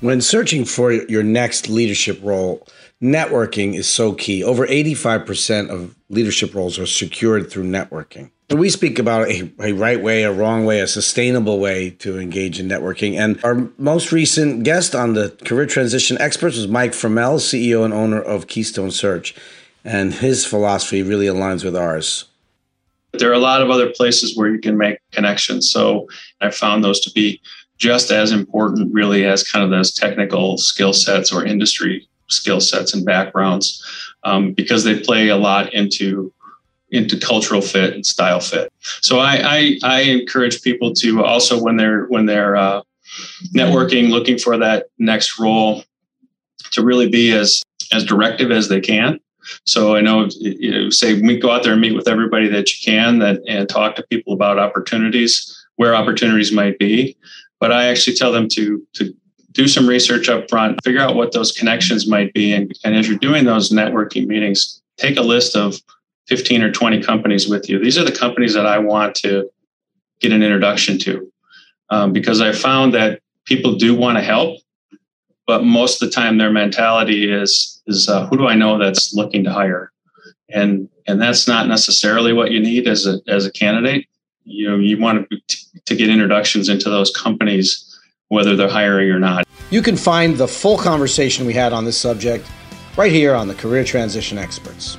When searching for your next leadership role, networking is so key. Over 85% of leadership roles are secured through networking. We speak about a, a, right way, a wrong way, a sustainable way to engage in networking. And our most recent guest on the Career Transition Experts was Mike Frommelt, CEO and owner of Keystone Search. And his philosophy really aligns with ours. There are a lot of other places where you can make connections. So I found those to be just as important, really, as kind of those technical skill sets or industry skill sets and backgrounds, um, because they play a lot into into cultural fit and style fit. So I, I, I encourage people to also when they're when they're uh, networking, looking for that next role, to really be as as directive as they can. So I know, you know, say we go out there and meet with everybody that you can, that and talk to people about opportunities, where opportunities might be, but I actually tell them to to do some research up front, figure out what those connections might be, and, and as you're doing those networking meetings, take a list of 15 or 20 companies with you. These are the companies that I want to get an introduction to, um, because I found that people do want to help, but most of the time their mentality is is uh, who do I know that's looking to hire, and and that's not necessarily what you need as a as a candidate you know you want to, to get introductions into those companies whether they're hiring or not. You can find the full conversation we had on this subject right here on the career transition experts